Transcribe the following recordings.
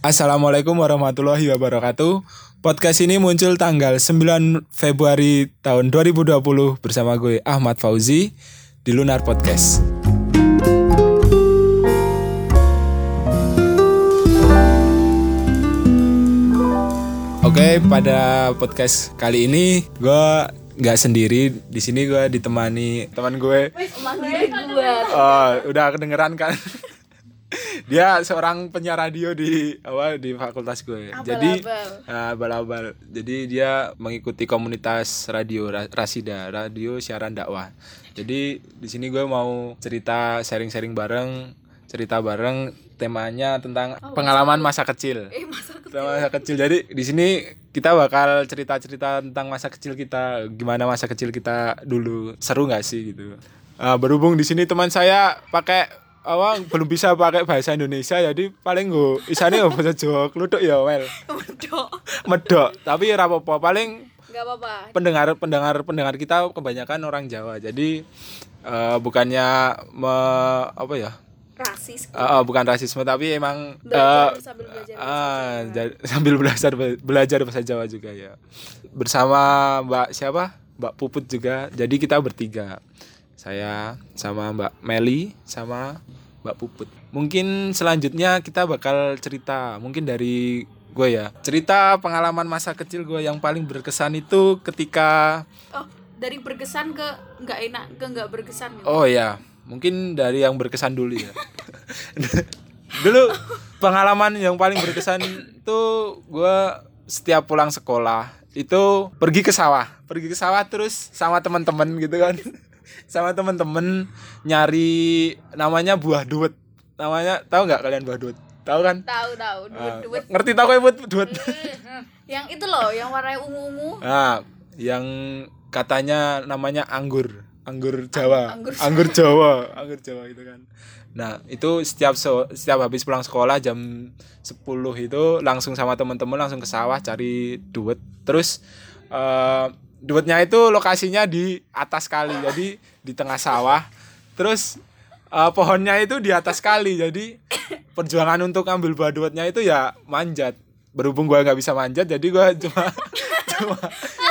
Assalamualaikum warahmatullahi wabarakatuh. Podcast ini muncul tanggal 9 Februari tahun 2020 bersama gue Ahmad Fauzi di Lunar Podcast. Oke, pada podcast kali ini gue nggak sendiri. Di sini gue ditemani teman gue. Oh, udah kedengeran kan? Dia seorang penyiar radio di apa di fakultas gue. Jadi ah, abal-abal. Jadi dia mengikuti komunitas radio Ra- Rasida, radio siaran dakwah. Jadi di sini gue mau cerita sharing-sharing bareng, cerita bareng temanya tentang pengalaman masa kecil. Eh masa kecil. Masa kecil. Jadi di sini kita bakal cerita-cerita tentang masa kecil kita, gimana masa kecil kita dulu. Seru nggak sih gitu. Ah, berhubung di sini teman saya pakai apa belum bisa pakai bahasa Indonesia jadi paling gue isane nggak bahasa Jawa klutuk ya wel Medok. medok tapi ora apa-apa paling Gak apa-apa. pendengar pendengar pendengar kita kebanyakan orang Jawa jadi eh, bukannya me- apa ya Rasis. Eh, bukan rasisme tapi emang Belajar eh, sambil belajar bahasa ah, ja- sambil belajar belajar bahasa Jawa juga ya bersama Mbak siapa Mbak Puput juga jadi kita bertiga saya sama Mbak Meli sama Mbak Puput mungkin selanjutnya kita bakal cerita mungkin dari gue ya cerita pengalaman masa kecil gue yang paling berkesan itu ketika Oh, dari berkesan ke nggak enak ke nggak berkesan. gitu. Oh ya, mungkin dari yang berkesan dulu ya. dulu pengalaman yang paling berkesan itu gue setiap pulang sekolah itu pergi ke sawah, pergi ke sawah terus sama teman-teman gitu kan, sama teman-teman nyari namanya buah duet, namanya tahu nggak kalian buah duet? Tahu kan? Tahu tahu duit Ah, duit. ngerti tahu ya buat duet? Yang itu loh, yang warnanya ungu-ungu. Nah, yang katanya namanya anggur, anggur Jawa, anggur anggur Jawa, anggur Jawa itu kan. Nah, itu setiap so- setiap habis pulang sekolah jam 10 itu langsung sama teman-teman langsung ke sawah cari duet. Terus eh duetnya itu lokasinya di atas kali, jadi di tengah sawah. Terus eh, pohonnya itu di atas kali, jadi perjuangan untuk ambil buah duetnya itu ya manjat. Berhubung gua nggak bisa manjat, jadi gua cuma cuma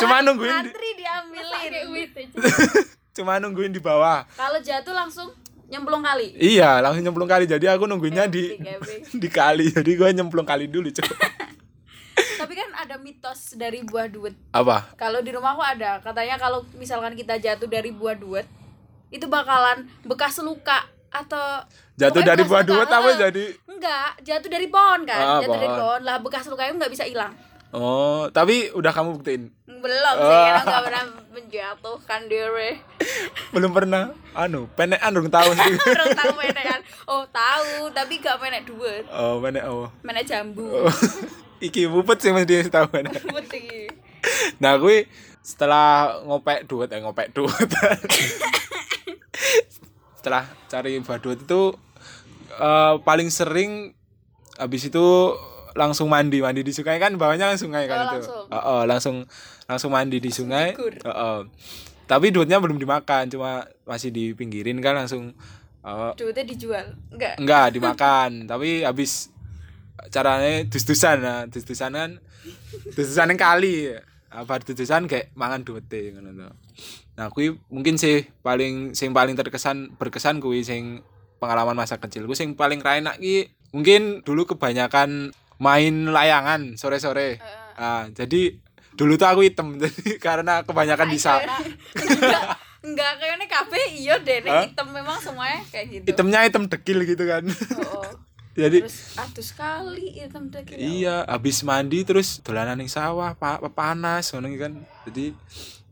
cuma nungguin di, diambilin. cuma nungguin di bawah. Kalau jatuh langsung nyemplung kali. Iya, langsung nyemplung kali. Jadi aku nungguinnya di Kevin. di kali. Jadi gue nyemplung kali dulu, coba. Ada mitos dari buah duet. Apa? Kalau di rumahku ada, katanya kalau misalkan kita jatuh dari buah duet, itu bakalan bekas luka atau Jatuh dari buah luka, duet apa eh. jadi? Enggak, jatuh dari pohon kan, Ah, jatuh dari pohon. pohon lah bekas lukanya nggak bisa hilang. Oh, tapi udah kamu buktiin. Belum sih, Oh. karena nggak pernah menjatuhkan diri. Belum pernah. Anu, penekan dong tahu sih. Tahu? Oh tahu, tapi gak menek duet, Oh, penek oh. menek jambu. Iki puput sih mesti. Duet iki. Nah, gue setelah ngopek duet eh ngopek duet. setelah cari buah duet itu eh, paling sering habis itu langsung mandi mandi di sungai kan bawahnya kan sungai kan Oh, itu langsung. Oh, oh, langsung langsung mandi di sungai. Oh, oh. tapi duitnya belum dimakan cuma masih dipinggirin kan langsung oh, Duetnya dijual, enggak? enggak dimakan tapi habis caranya dus-dusan nah dus-dusan kan dus-dusan yang kali apa dus-dusan kayak mangan duwete ngono to. Nah, kuwi mungkin sih paling sing paling terkesan berkesan kuwi sing pengalaman masa kecil. Kuwi sing paling enak ki mungkin dulu kebanyakan main layangan sore-sore. Ah, jadi dulu tuh aku hitam jadi karena kebanyakan di sa- enggak, enggak kayaknya kafe iya deh, nek hitam memang semuanya kayak gitu. hitamnya hitam dekil gitu kan. Oh, oh. Jadi Terus sekali hitam daging. Iya, habis mandi terus dolanan ning sawah, pa panas ngono kan. Jadi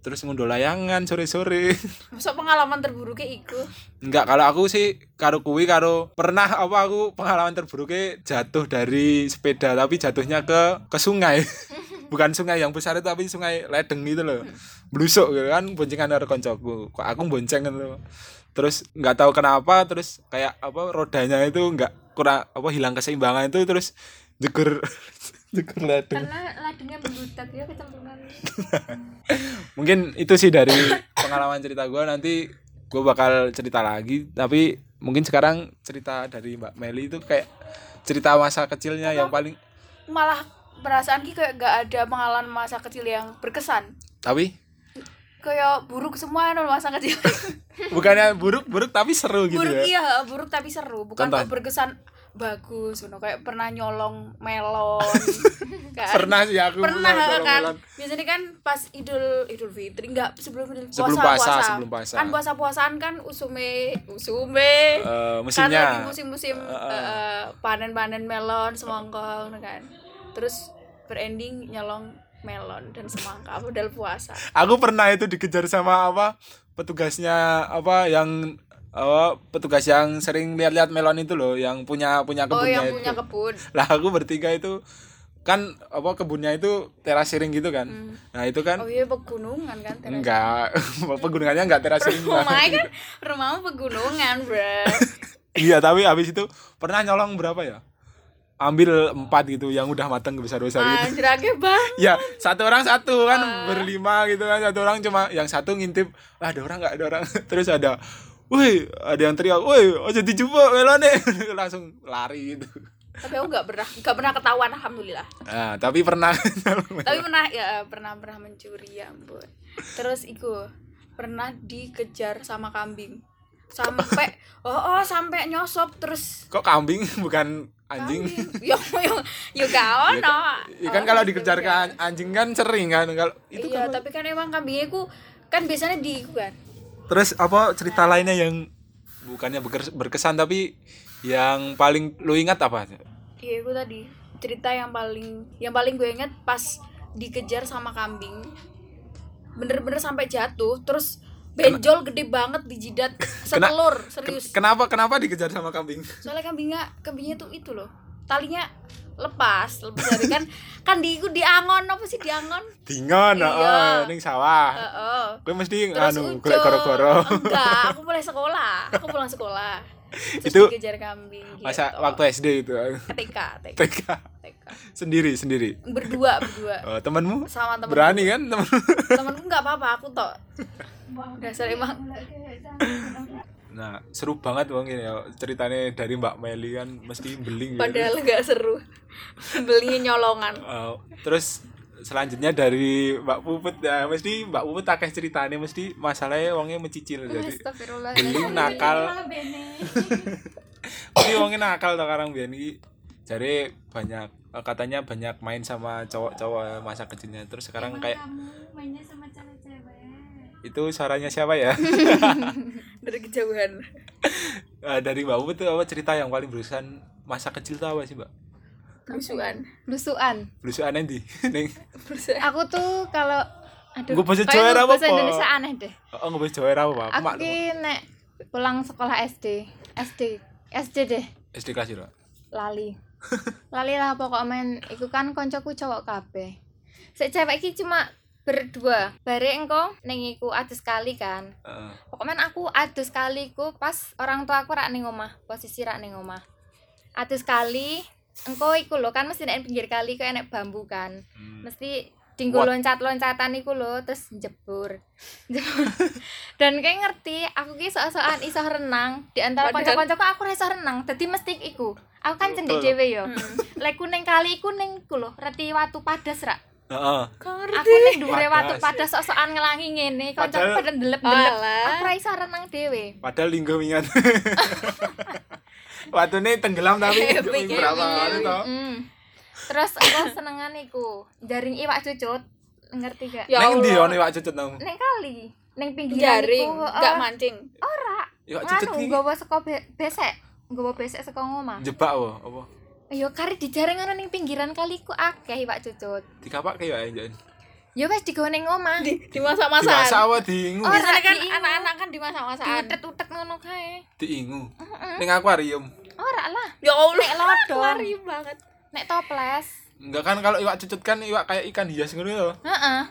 terus ngunduh layangan sore-sore. Masa pengalaman terburuknya iku? Enggak, kalau aku sih karo kuwi karo pernah apa aku pengalaman terburuknya jatuh dari sepeda tapi jatuhnya ke ke sungai. Bukan sungai yang besar itu tapi sungai ledeng gitu loh. Blusuk gitu kan boncengan karo koncoku. Kok aku bonceng gitu. Terus nggak tahu kenapa terus kayak apa rodanya itu nggak kurang apa hilang keseimbangan itu terus jegur jegur ledeng. Karena ladengnya meludak ya kecemplungan. mungkin itu sih dari pengalaman cerita gue nanti gue bakal cerita lagi tapi mungkin sekarang cerita dari Mbak Meli itu kayak cerita masa kecilnya yang paling malah perasaan ki kayak gak ada pengalaman masa kecil yang berkesan Tapi kayak buruk semua no masa kecil bukannya buruk buruk tapi seru gitu buruk ya. iya buruk tapi seru bukan Contoh. berkesan bagus no. kayak pernah nyolong melon kan Pernah sih aku pernah kan melon. biasanya kan pas idul idul fitri enggak sebelum idul puasa, Sebelum puasa, sebelum puasa. kan puasa puasaan kan usume usume Eh, kan musimnya. lagi musim-musim eh, panen-panen melon semangka no kan terus berending nyolong melon dan semangka padahal puasa Aku pernah itu dikejar sama apa petugasnya apa yang apa petugas yang sering lihat-lihat melon itu loh yang punya punya oh kebunnya yang itu. punya kebun Lah aku bertiga itu kan apa kebunnya itu terasering gitu kan. Nah, itu kan oh iya pegunungan kan teras. enggak pegunungannya enggak terasering. rumahnya kan rumahmu pegunungan bro iya, tapi habis itu pernah nyolong berapa ya? Ambil empat gitu yang udah matang besar-besar gitu. anjir bang Ya, satu orang satu kan Ah. berlima gitu kan. Satu orang cuma yang satu ngintip, "Ah, ada orang nggak ada orang. Terus ada Woi, ada yang teriak, "Woi, aja dicoba melone." Langsung lari gitu. tapi aku nggak pernah nggak pernah ketahuan alhamdulillah Nah, tapi pernah tapi pernah ya pernah pernah mencuri ya ampun terus iku pernah dikejar sama kambing sampai oh, oh sampai nyosop terus kok kambing bukan anjing? yo yo yo gak ono Ya kan kalau dikejar ke an- anjing kan sering kan kalau itu iya kan. tapi kan emang kambingnya ku kan biasanya di kan Terus apa cerita lainnya yang bukannya berkes- berkesan tapi yang paling lu ingat apa? iya itu tadi cerita yang paling yang paling gue inget pas dikejar sama kambing bener-bener sampai jatuh terus benjol gede banget di jidat setelur serius Kenapa kenapa dikejar sama kambing? soalnya kambingnya kambingnya tuh itu loh talinya lepas lepas dari kan kan di iku diangon apa sih diangon Dingon, Iya. heeh, ning sawah. Heeh. Gue mesti terus anu golek goro-goro. enggak aku mulai sekolah aku pulang sekolah terus Itu dikejar kambing gitu. Masa waktu SD itu. TK TK TK sendiri sendiri. berdua berdua. Oh, temanmu? Sama temen berani kan teman? temenku nggak apa-apa aku tok dasar emang. Nah, seru banget bang ini ya. Ceritanya dari Mbak Meli kan mesti beling ya. padahal nggak seru. Belinya nyolongan. Eh, terus selanjutnya dari Mbak Puput. Ya mesti Mbak Puput akeh ceritanya mesti masalahnya wongnya mencicil jadi beling nakal. Mesti wongnya nakal tuh sekarang biar ini jadi banyak katanya banyak main sama cowok-cowok masa kecilnya. Terus sekarang kayak kamu mainnya sama cewek-cewek? Itu suaranya siapa ya? Dari kejauhan. Eh, dari Mbak Puput tuh apa cerita yang paling berusan masa kecil tuh apa sih Mbak? Lusuan lusuan berusan nanti ning. Aku tuh kalau aduh Gue bahasa kayak Jawa apa, bahasa? Indonesia aneh deh. Oh nggak bisa Jawa apa aku nek pulang sekolah SD SD SD deh. SD kelas berapa? lali lali lah pokok main iku kan koncoku cowok kabeh. Sik cewek iki cuma berdua. Bare engko ning iku adus sekali kan. Heeh. pokoknya aku adus sekali ku pas orang tua aku rak ning omah posisi rak ning omah. Adus sekali engko iku lho kan mesti nek pinggir kali kok enek bambu kan. Hmm. mesti dinggo loncat-loncatan iku lho terus jebur. Jebur. dan kayak ngerti aku ki sok-sokan iso renang. Di antara kanca-kancaku aku ora iso renang dadi mesti iku. Aku kan cendek dhewe yo. Lek ku ning kali iku ning iku lho reti watu padas rak Heeh. aku ning dhuwure watu Padas. sok-sokan ngelangi ngene kancaku pada ndelep-ndelep. Aku ora iso renang dhewe. Padahal linggo wingan. Waktu ini tenggelam tapi berapa kali toh? Terus aku senengan iku jaring iwak cucut ngerti gak? Ya Neng Allah. ono iwak cucut nang? ning kali ning pinggiran jaring iku, nggak eh, mancing. ora. Iwak cucut iki? nggawa saka be- besek nggawa besek saka ngomah jebak apa? Apa? yo kari dijaring ana ning pinggiran kali ku akeh iwak cucut. Dikapak kayak ya. yo wis digawa ning omah di di Dimasak apa? Diingu? Oh, biasanya kan anak-anak kan di masa-masaan utet-utet ngono kae. Diingu. Ning akuarium. ora lah. Ya Allah nek lodong lari banget nek toples Enggak kan kalau iwak cucut kan iwak kayak ikan hias ngono lho. heeh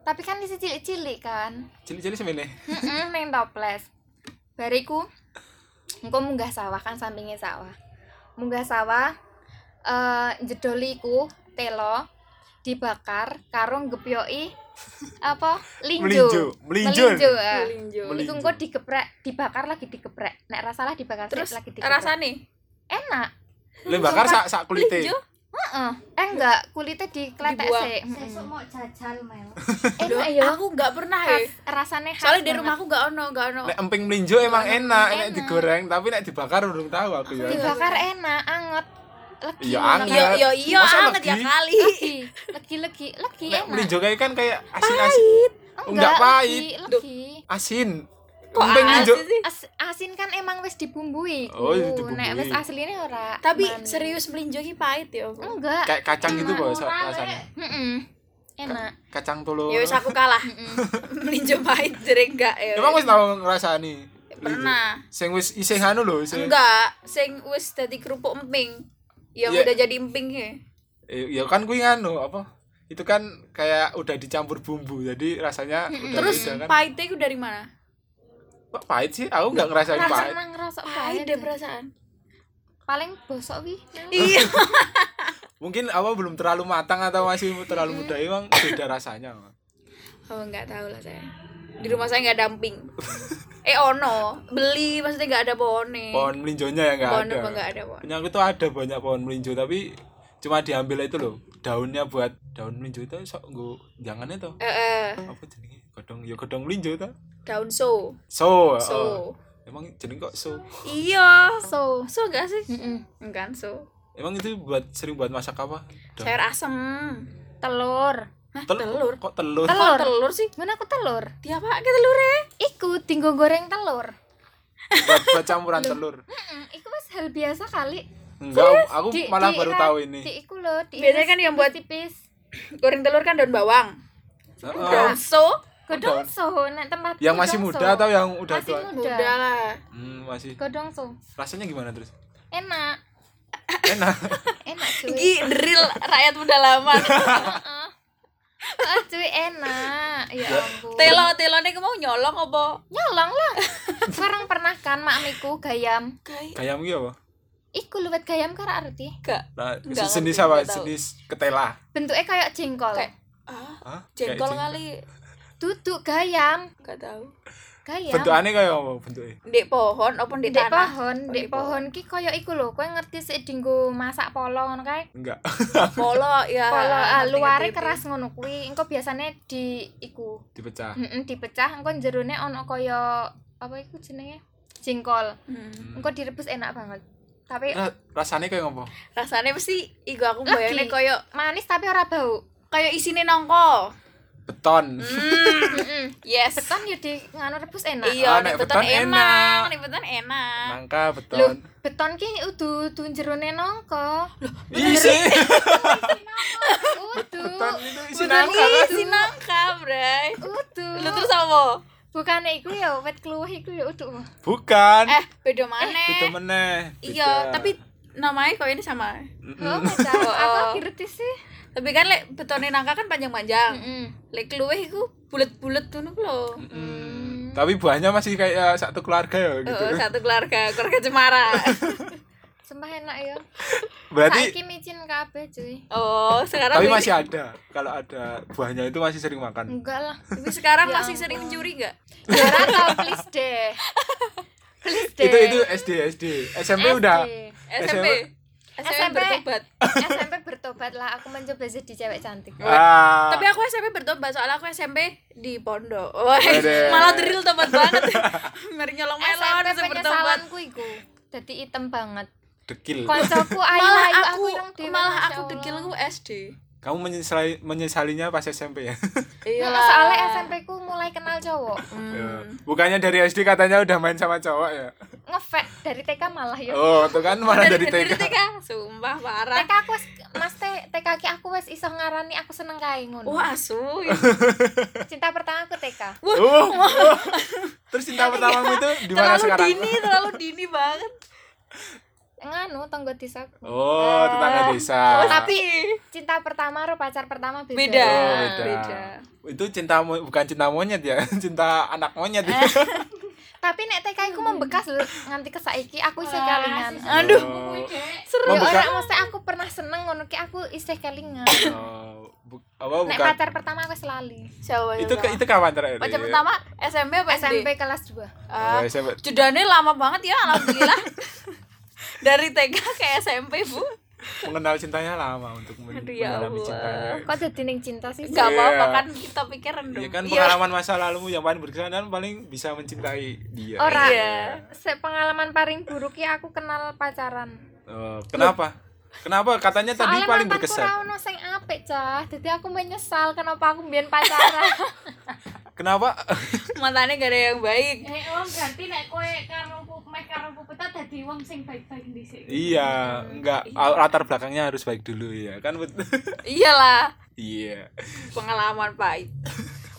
tapi kan isi cilik-cilik kan cilik-cilik semene. Heeh, neng toples. Bariku engko munggah sawah kan sampingnya sawah. Munggah sawah eh jedoliku telo dibakar karo ngepyoki apa linjo. Melinjo, melinjo. Melinjo. eh. Melinjo. Melinjo. Iku engko digeprek, dibakar lagi digeprek. Nek rasalah dibakar terus lagi digeprek. rasanya enak. Lu bakar sak sak kulite. Heeh. Eh enggak, kulitnya dikletek sih. Sesuk mau jajal Mel. Enak ya. aku nggak pernah ya Khas, rasanya khas. soalnya di rumahku nggak ono nggak ono Nek emping melinjo emang enak, nek enak. digoreng, tapi nek dibakar urung tahu aku ya. dibakar enak, anget. Legi. Iya, anget. iya Masa anget ya kali Legi, legi, legi, legi Nek enak. melinjo kayak kan kayak asin-asin. Enggak pahit. legi, legi. Asin. Kok Emping melinjo. asin sih? As- asin kan emang wis dibumbui. Oh, ku. dibumbui. Nek wis asline ora. tapi manis. serius melinjo ki pahit ya enggak. Kayak kacang gitu kok rasanya. Heeh. Enak. Kacang tolo. ya wis aku kalah melinjo pahit jadi enggak ya Emang wis tau ngrasani? Pernah. Sing wis isih anu lho, sing enggak sing wis dadi kerupuk emping yang Iya. udah jadi emping ya Eh, ya kan kuwi nganu apa? Itu kan kayak udah dicampur bumbu, jadi rasanya udah terus beda kan. pahitnya itu dari mana Kok pahit sih? Aku nggak ngerasain Rasa pahit. emang ngerasa pahit pahit deh perasaan. Paling bosok wi. iya. Mungkin apa belum terlalu matang atau masih terlalu muda. Emang beda rasanya. oh nggak tahu lah saya. Di rumah saya nggak ada emping. Eh ono. Beli maksudnya nggak ada pohonnya. Pohon melinjonya ya nggak pohon ada. apa nggak ada pohon? Punya aku tuh ada banyak pohon melinjo tapi cuma diambil itu loh daunnya buat daun melinjo itu sok nggo jangan itu. Eh, eh, apa jenenge godong ya godong melinjo ta daun so so, so oh. emang jeneng kok so iya So. so gak sih Heeh. enggak so emang itu buat sering buat masak apa Daun- sayur asem Telur. Hah, Tel- telur kok telur kok Telur. telur sih Mana aku telur? tiap apa ke telurnya Iku tinggo goreng telur. buat, buat campuran telur Heeh, iku wis hal biasa kali. enggak aku Di- malah di- baru ra- tahu ini Di iku loh, di Biasanya kan yang buat- tipis. goreng telur kan daun bawang Heeh. daun so Godong so, nek tempat yang masih muda atau yang udah masih tua muda. udah lah hmm, masih Godong so. rasanya gimana terus Enak. enak Enak cuy. Gi drill rakyat muda lama Ah, cuy enak. Ya ampun. telo telone mau nyolong apa Nyolong lah. Sekarang pernah kan makmiku gayam. kayak gitu apa Iku luwet gayam kara arti. gak nah, jenis apa jenis ketela Bentuknya kayak jengkol. Kayak- ah jengkol jeng- kali Duduk gayam. gak tahu Gayam. bentukannya kayak apa bentuknya di pohon apa di Dek tanah pohon, Oh, dek di pohon. ki koyo iku lho, kowe ngerti sik dinggo masak polo ngono kae. enggak polo ya Polo ah, ngerti, luare keras ngono kuwi. Engko biasane di iku, dipecah heeh, dipecah engko jerone ono koyo apa iku jenenge? Jengkol. Hmm. Engko direbus enak banget. Tapi Ra- rasanya kayak apa rasanya mesti iku aku bayangin koyo manis tapi ora bau. koyo isine nongko beton. Heeh. yes Beton yo di nganu rebus enak. iya Ah, nek beton beton enak enak. nek beton enak nangka Loh, beton beton ki udu udu jerone nongko. isi Udu. beton itu isi beton nangka kan? isi nangka bray Udu. lu terus apa Bukane iku ya wet kluwih iku ya udu. bukan eh beda mana beda meneh iya tapi namanya kok ini sama Mm-mm. Oh, beda. Aku ngerti sih. Tapi kan lek betonnya nangka kan panjang-panjang Heeh. lek luweh iku bulet-bulet ngono lho Mm-mm. tapi buahnya masih kayak satu keluarga ya gitu Oh, satu keluarga keluarga cemara Sumpah enak ya. berarti Saiki micin kabeh, cuy. oh sekarang tapi masih ada kalau ada buahnya itu masih sering makan Enggak lah. tapi sekarang Ya masih ampun. sering mencuri nggak Jarang tau please deh. Please deh. itu itu SD SD SMP udah SMP SMP SMP. bertobat SMP bertobat lah. Aku mencoba jadi cewek cantik. ah, tapi aku SMP bertobat soalnya aku SMP di pondok Wah, Wede. malah drill tobat banget mari nyolong melon SMP penyesalanku iku. Jadi item banget. dekil Koncoku ayu malah ayu aku dewa, malah aku Allah. dekil aku SD kamu menyesali menyesalinya pas SMP ya Ya, soalnya SMP ku mulai kenal cowok. Ya. hmm. bukannya dari SD katanya udah main sama cowok ya Ngefek dari TK malah ya. oh tuh kan malah dari dari TK TK sumpah parah TK aku Mas T, TK ki aku wis iso ngarani aku seneng kae ngono. wah asu Cinta pertama aku TK. oh, oh. terus cinta pertamamu itu di mana terlalu sekarang dini terlalu dini banget Nganu tonggo desaku. oh tetangga desa Tapi cinta pertama karo pacar pertama beda. beda Oh, beda. beda itu cinta bukan cinta monyet ya cinta anak monyet ya. Tapi nek TK iku membekas lho nganti ke saiki aku isih kelingan. aduh. Seru Membekas- ora mesti aku pernah seneng ngono ki aku isih kelingan. Oh, bu- apa Nek bukan pacar pertama aku selali. itu ke- itu kapan terakhir pacar pertama SMP apa SD SMP kelas 2. Ah, Oh, lama banget ya alhamdulillah dari TK ke SMP bu mengenal cintanya lama untuk men- Aduh, ya mendalami Allah. cintanya kok jadi ning cinta sih Gak apa-apa Iya. kan kita pikir rendam. ya kan Iya. pengalaman masa lalumu yang paling berkesan dan paling bisa mencintai dia ora Iya. se pengalaman paling buruk ya aku kenal pacaran Oh, kenapa kenapa katanya tadi soalnya paling mantanku berkesan ra ono sing apik cah jadi aku menyesal kenapa aku mbiyen pacaran kenapa Mantannya gak ada yang baik. eh wong ganti nek kowe karo meh karo pupeta dadi wong sing baik-baik dhisik iya enggak latar belakangnya harus baik dulu ya kan Iyalah, iya pengalaman pahit.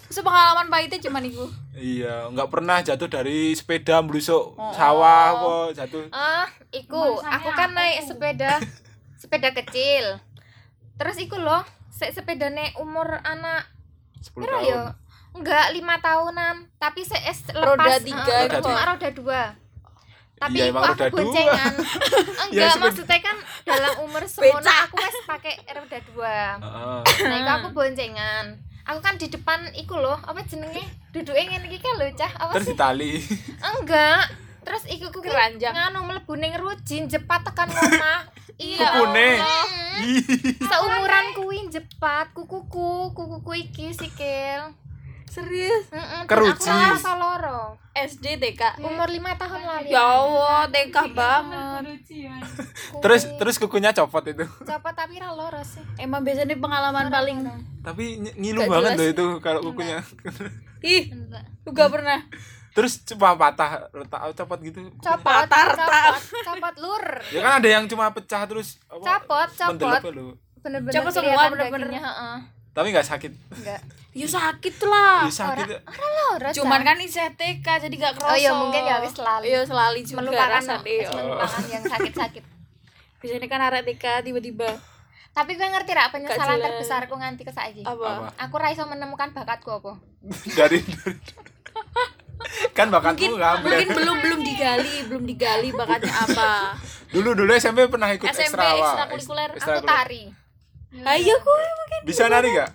Terus pengalaman pahitnya cuma iku. iya enggak pernah jatuh dari sepeda melusuk Oh. sawah kok jatuh ah iku Masanya aku kan aku. naik sepeda sepeda kecil terus iku loh se sepedane umur anak 10 Piro tahun yo? Enggak, lima tahunan. Tapi se es Roda lepas tiga eh, itu. cuma roda dua. Tapi Iya, aku roda dua. boncengan. Ya, Enggak, sepeda- maksudnya kan dalam umur semono aku wes pakai roda dua. Heeh. Nah, iku aku boncengan. Aku kan di depan iku loh, apa jenenge? Duduke ngene iki kan lho, Cah. Apa terus sih? ditali Enggak. Terus iku ku Keranjang. nganu mlebu ning rujin jepat tekan omah. Iya. Kukune. Seumuran kuwi jepat kukuku, kukuku iki sikil. Serius? Heeh. Keruci. Aku rasa loro. SD TK. Umur lima tahun lalu. Ya Allah, TK banget. terus terus kukunya copot itu Copot tapi ra loro sih. Emang biasanya pengalaman paling tapi ngilu Gak banget loh itu kalau kukunya ih, lu gak pernah. terus cuma patah retak copot gitu Copot, Patah, copot, copot lur. ya kan ada yang cuma pecah terus apa, Copot, copot. Bener-bener Copot semua, bener-bener. Tapi nggak sakit Enggak. Ya sakit lah. ya sakit ya. Ora loro. Cuman Cah. kan isih TK jadi gak kerasa. Oh iya, mungkin ya wis lali. Iya, selali juga melupakan rasanya. melupakan yang sakit-sakit. Biasanya kan arek TK tiba-tiba Tapi gue ngerti ra penyesalan terbesarku nganti ke saiki. apa? Aku ra iso menemukan bakatku apa. dari, dari kan bakatmu Mungkin ngambil mungkin belum belum digali, belum digali bakatnya apa. dulu dulu SMP pernah ikut SMP ekstra Wak. ekstrakurikuler. Eks- Aku tari. Ayo gue mungkin bisa nari gak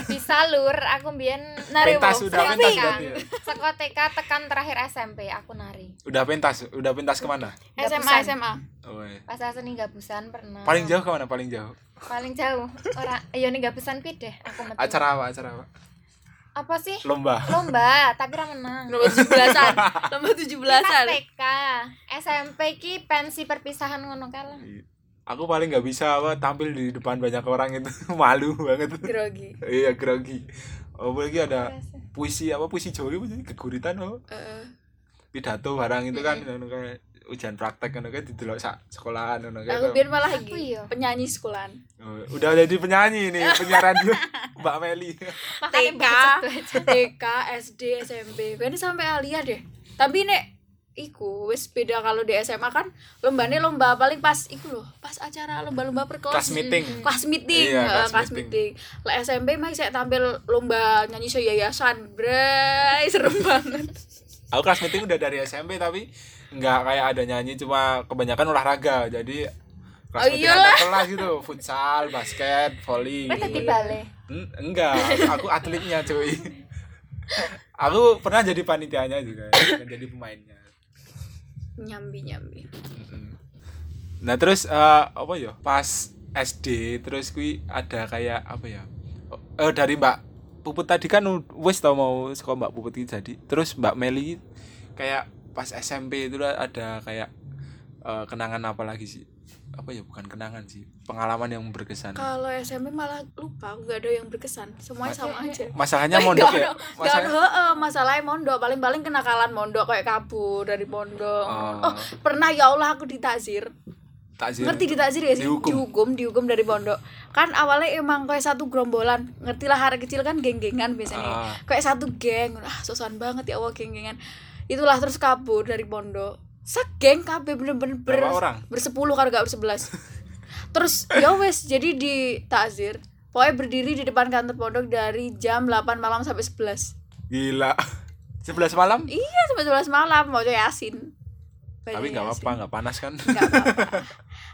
Bisa lur, aku mbiyen nari pentas udah pentas Tekan. berarti ya? Seko TK tekan terakhir SMP aku nari. udah pentas udah pentas ke mana SMA Gabusan. SMA. oh, iya. Pas seni gabusan pernah. paling jauh ke mana paling jauh Paling jauh. Ora, iya nih gabusan kuwi deh aku metu. acara apa acara apa Apa sih? lomba Lomba, tapi ra menang. Nomor 17-an. Nomor 17-an. Pas TK, SMP ki pensi perpisahan ngono kala. Aku paling nggak bisa apa tampil di depan banyak orang itu malu banget Grogi. iya grogi oh lagi ada puisi apa puisi Jawa sih keguritan apa Heeh. pidato barang itu kan ngono kayak ujian praktek ngono kayak didelok sak sekolahan ngono kayak Aku biar malah lagi iya. penyanyi sekolahan. Oh, udah jadi penyanyi nih penyiar radio Mbak Meli TK. TK, SD, SMP. Kayaknya sampai alia deh. Tapi nek iku wis beda kalau di SMA kan lombanya lomba paling pas iku loh, pas acara lomba-lomba per kelas. Meeting. Kelas meeting, Iya, eh, kelas kelas meeting. Lah SMP mah saya tampil lomba nyanyi seyayasan, bray, serem banget. aku kelas meeting udah dari SMP tapi nggak kayak ada nyanyi cuma kebanyakan olahraga jadi kelas Oh, meeting iyalah. antar kelas gitu futsal basket volley Kowe tadi gitu. bale. Hmm, enggak aku atletnya cuy aku pernah jadi panitianya juga jadi pemainnya Nyambi-nyambi. Mm-mm. nah terus eh, apa ya pas SD terus kui ada kayak apa ya eh dari Mbak Puput tadi kan wis tau mau sekolah Mbak Puput ini jadi terus Mbak Meli kayak pas SMP itu ada kayak eh, kenangan apa lagi sih apa ya bukan kenangan sih pengalaman yang berkesan Kalau SMP malah lupa, gak ada yang berkesan. Semuanya sama aja. masalahnya mondok ya Gak Masalah- ada, heeh, masalahnya mondok paling-paling kenakalan mondok kayak kabur dari pondok. Oh. Oh, pernah ya Allah aku ditazir. takzir Ngerti ditazir ya sih? Dihukum. dihukum, dihukum dari pondok. Kan awalnya emang kayak satu gerombolan. Ngerti lah hari kecil kan geng-gengan biasanya. Ah. Kayak satu geng. Ah, sosokan banget ya Allah geng-gengan. Itulah terus kabur dari pondok. Segeng kabeh bener-bener ber, orang? bersepuluh kalau gak bersebelas. terus ya wes jadi di takzir. Pokoknya berdiri di depan kantor pondok dari jam 8 malam sampai 11 gila 11 malam Iya sampai 11 malam mau yasin. Baca tapi nggak Yasin. apa-apa nggak panas kan Nggak apa-apa.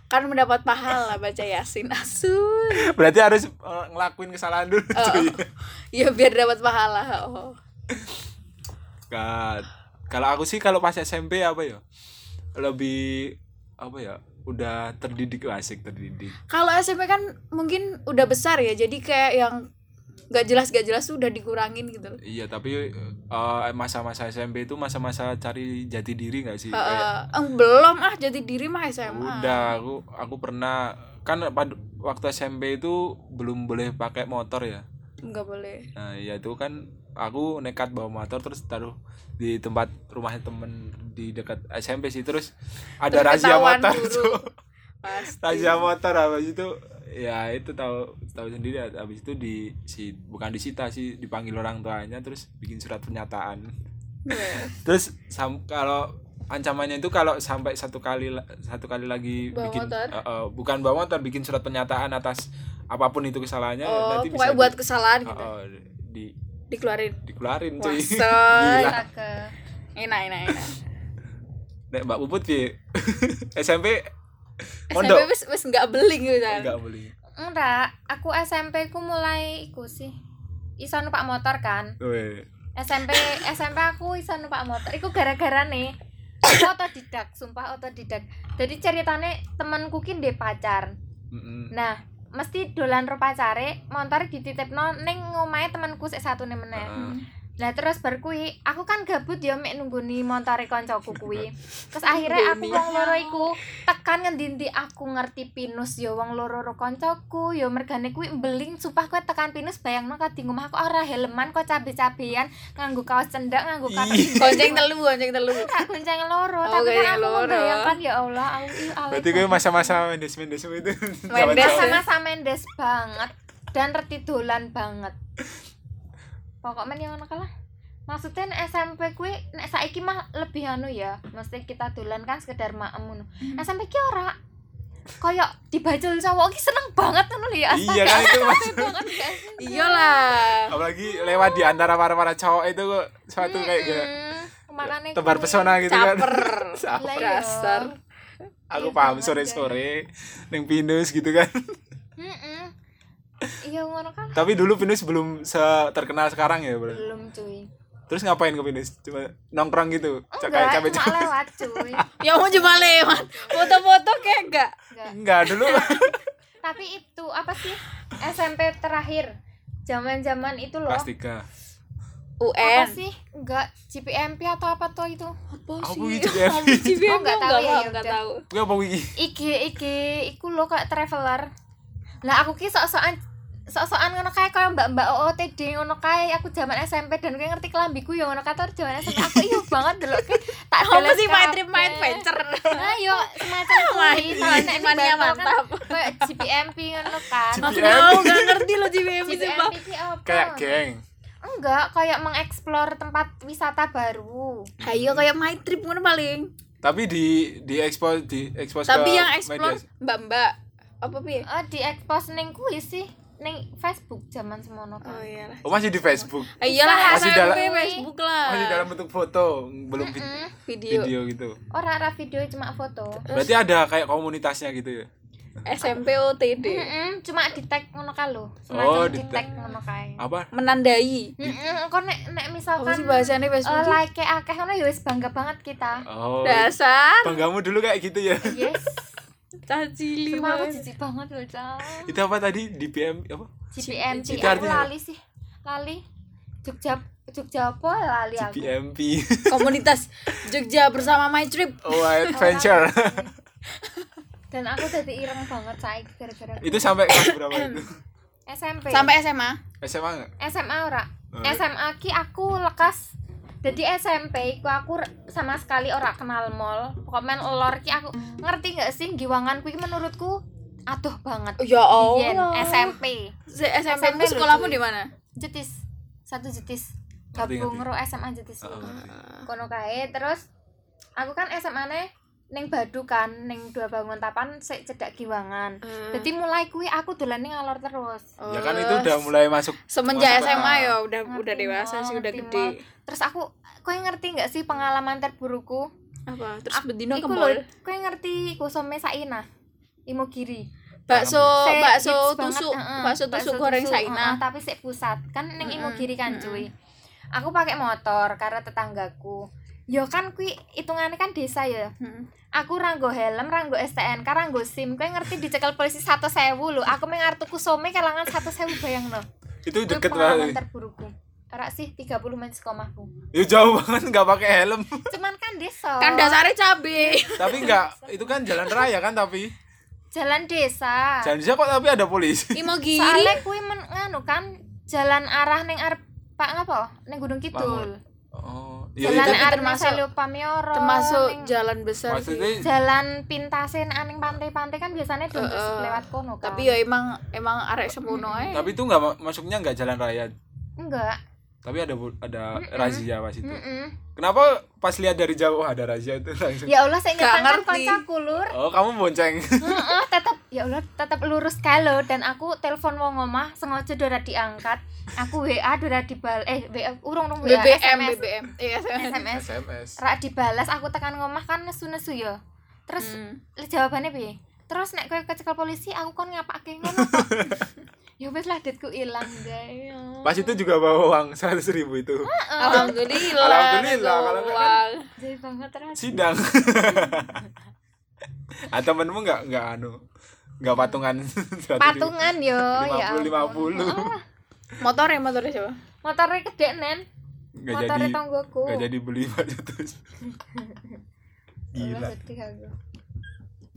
kan mendapat pahala baca yasin asun. berarti harus eh, ngelakuin kesalahan dulu Oh, cuy ya biar dapat pahala. Oh. Kan, kalau aku sih kalau pas SMP apa ya? Lebih apa ya? Udah terdidik asik terdidik. Kalau SMP kan mungkin udah besar ya jadi kayak yang nggak jelas gak jelas tuh udah dikurangin gitu. Loh. iya tapi eh, masa-masa SMP itu masa-masa cari jati diri nggak sih? Kayak Eh, eh, belum ah jadi diri mah SMA udah aku aku pernah kan pada waktu SMP itu belum boleh pakai motor ya nggak boleh. Nah ya itu kan aku nekat bawa motor terus taruh di tempat rumahnya temen di dekat SMP sih. Terus ada Terus razia motor tuh. Razia motor habis itu ya itu tahu tahu sendiri. Habis itu di si bukan disita sih dipanggil orang tuanya terus bikin surat pernyataan. Iya. terus sam- kalau ancamannya itu kalau sampai satu kali satu kali lagi Bawa bikin motor? eh, eh, bukan bawa motor bikin surat pernyataan atas apa pun itu kesalahannya oh nanti pokoknya di- buat kesalahan eh, gitu eh, di dikeluarin dikeluarin cuy. Gila. Enak enak enak Nek Mbak Puput piye? SMP SMP mondok wis wis nggak beling gitu kan enggak beli. Enggak, aku SMP ku mulai iku sih. Iso numpak motor kan. Weh. SMP SMP aku iso numpak motor. Iku gara-gara nih aku otodidak, sumpah otodidak. Jadi ceritane temanku ki ndek pacar. Nah, mesti dolan ro pacare, motor dititipno ning ngomahe temanku sik satune meneh. Heeh. Lah terus bar kuwi, aku kan gabut ya mek nungguni montore koncoku kuwi. Terus akhirnya aku wong loro iku tekan ngendi aku ngerti pinus ya wong loro ro koncoku ya mergane kuwi beling sumpah kowe tekan pinus bayangno di omah aku ora helman kok cabe-cabean nganggo kaos cendak nganggo kaos Ih. gonceng telu gonceng telu tak gonceng loro Oh, tapi kan aku loro. membayangkan ya Allah aku Berarti gue masa-masa mendes-mendes itu. Mendes sama-sama mendes banget dan reti dolan banget pokoknya yang ngono kalah maksudnya nek SMP kuwi nek saiki mah lebih anu ya mesti kita dolan kan sekedar maem ngono SMP ki ora koyo dibajul cowok ki seneng banget ngono lho ya Iya kan itu banget sih? iyalah Apalagi lewat di antara para-para cowok itu kok suatu kayak gitu. Mm, makanya Tebar pesona gitu kan. caper Caper. Lah iya. dasar Aku Iya paham sore-sore neng pinus gitu kan. Iya ngono kan Tapi dulu pinus belum se terkenal sekarang ya, Bro. belum cuy Terus ngapain ke pinus? Cuma nongkrong gitu. Cak- enggak Kayak cuma capek-capek. lewat cuy ya mau cuma lewat foto-foto kayak enggak enggak Enggak dulu. tapi itu apa sih SMP terakhir zaman-zaman itu loh Kelas 3. apa UN sih enggak GPMP atau apa tuh itu apa Aku sih gitu ya. Oh, nggak tahu ya, ya nggak udah. tahu Gue apa wiki? iki iki iku lo kayak traveler lah aku ki sok-sokan sok-sokan ngono kae koyo mbak-mbak OOTD ngono kae aku zaman SMP dan gue ngerti kelambiku ya ngono kae zaman SMP aku iyo banget delok tak deles sih main trip main venture nah yo semacam kuwi nek mania kan mantap. kayak GPMP ngono kan. Aku tahu nggak ngerti lo GPMP apa? Kayak geng. enggak kayak mengeksplor tempat wisata baru. Ayo kayak main trip ngono paling. Tapi di di expose di expose tapi yang explore mbak-mbak apa piye? Oh di expose ning kuwi sih ning Facebook zaman semono kan oh iya Oh masih di Facebook. Ah, iyalah Masih SMP dalam- Facebook lah Masih dalam bentuk foto, belum vid- Mm-mm. video, video gitu. ora ora video cuma foto Berarti ada kayak komunitasnya gitu ya. SMP OTD Mm-mm, cuma di tag ngono kae lho Oh, semacam di di-tag. tag ngono kae Apa? menandai Heeh, kok nek nek apa misalkan sih bahasanya eh, Facebook sih? like akeh ngono ya wis bangga banget kita Oh. dasar Banggamu dulu kayak gitu ya. yes caci cuma aku lima jijik banget loh Cang. Itu apa tadi di PM apa? GPMP Itu artinya- lali sih lali Jogja Jogja apa lali aku GPMP. komunitas Jogja bersama My Trip Oh, adventure. dan aku jadi ireng banget saiki gara-gara itu sampai kelas berapa itu? SMP sampai SMA SMA enggak? SMA ora Oh. SMA ki aku lekas jadi SMP ku aku sama sekali ora kenal mall. Pokoknya lor ki aku ngerti nggak sih giwangan kuwi menurutku? Aduh banget. Ya Allah. SMP Se- SMP, SMP sekolahmu di mana? Jetis. Satu jetis. Gabung ngerti. ro SMA jetis ngerti. kono kae terus aku kan SMA ne ning Badu kan ning dua bangun tapan sik cedak giwangan. Jadi mulai kuwi aku dolan ning alor terus. Ya kan itu udah mulai masuk semenjak masuk SMA ya udah Ngerti udah dewasa sih udah ngerti gede. Mall. terus aku kowe ngerti nggak sih pengalaman terburukku apa? Terus bedino ke mall kowe ngerti Kusome Saina Imogiri. Bakso Sik bakso banget, tusuk heeh. bakso tusuk goreng Saina heeh, tapi sik pusat. Kan ning Mm-mm, Imogiri kan cuy. Aku pakai motor karena tetanggaku yo kan kui hitungannya kan desa ya Hmm. aku ranggo helm ranggo STNK ranggo SIM kowe ngerti dicekel polisi satu sewu lho aku mengar tuku some kelangan satu sewu bayang no Itu Itu deket pengalaman banget. terburukku Ora sih 30 menit sekomahku Ya jauh banget nggak pakai helm. cuman kan desa Kan dasarnya cabe. tapi nggak itu kan jalan raya kan tapi jalan desa jalan desa kok tapi ada polisi. Imo giri. soalnya kui men nganu kan jalan arah neng arep pak ngapa neng gunung kidul Oh, iya jalan arep termasuk- Pamioro termasuk neng- jalan besar sih. maksudnya jalan pintasin aning pantai-pantai kan biasanya dong Heeh. lewat kono kan Tapi ya emang emang arek semono ae. tapi itu nggak ma- masuknya nggak jalan raya enggak tapi ada ada Mm-mm. razia pas itu. Mm-mm. Kenapa pas lihat dari jauh ada razia itu langsung? ya Allah saya ngerti. koncoku lur Oh, kamu bonceng. Heeh, tetap ya Allah tetap lurus kalau dan aku telepon wong omah sengaja dora diangkat aku WA dora dibal eh WA urung urung WA BBM SMS BBM. Iya, SMS SMS. rak dibalas aku tekan ngomah kan nesu nesu ya terus Hmm. jawabannya piye terus nek kowe kecekel polisi aku kon ngapake ngono kok ya wis lah duitku ilang guys Pas itu juga bawa uang seratus ribu itu. Alhamdulillah. Alhamdulillah, kalau enggak kan- Uang. jadi banget terus Sidang. ah temenmu nggak nggak anu nggak patungan 100.000? patungan yo ya 50 ampun. 50 Ah, Motornya motornya siapa? motornya gede nen motornya jadi tonggoku nggak jadi beli baju terus gila.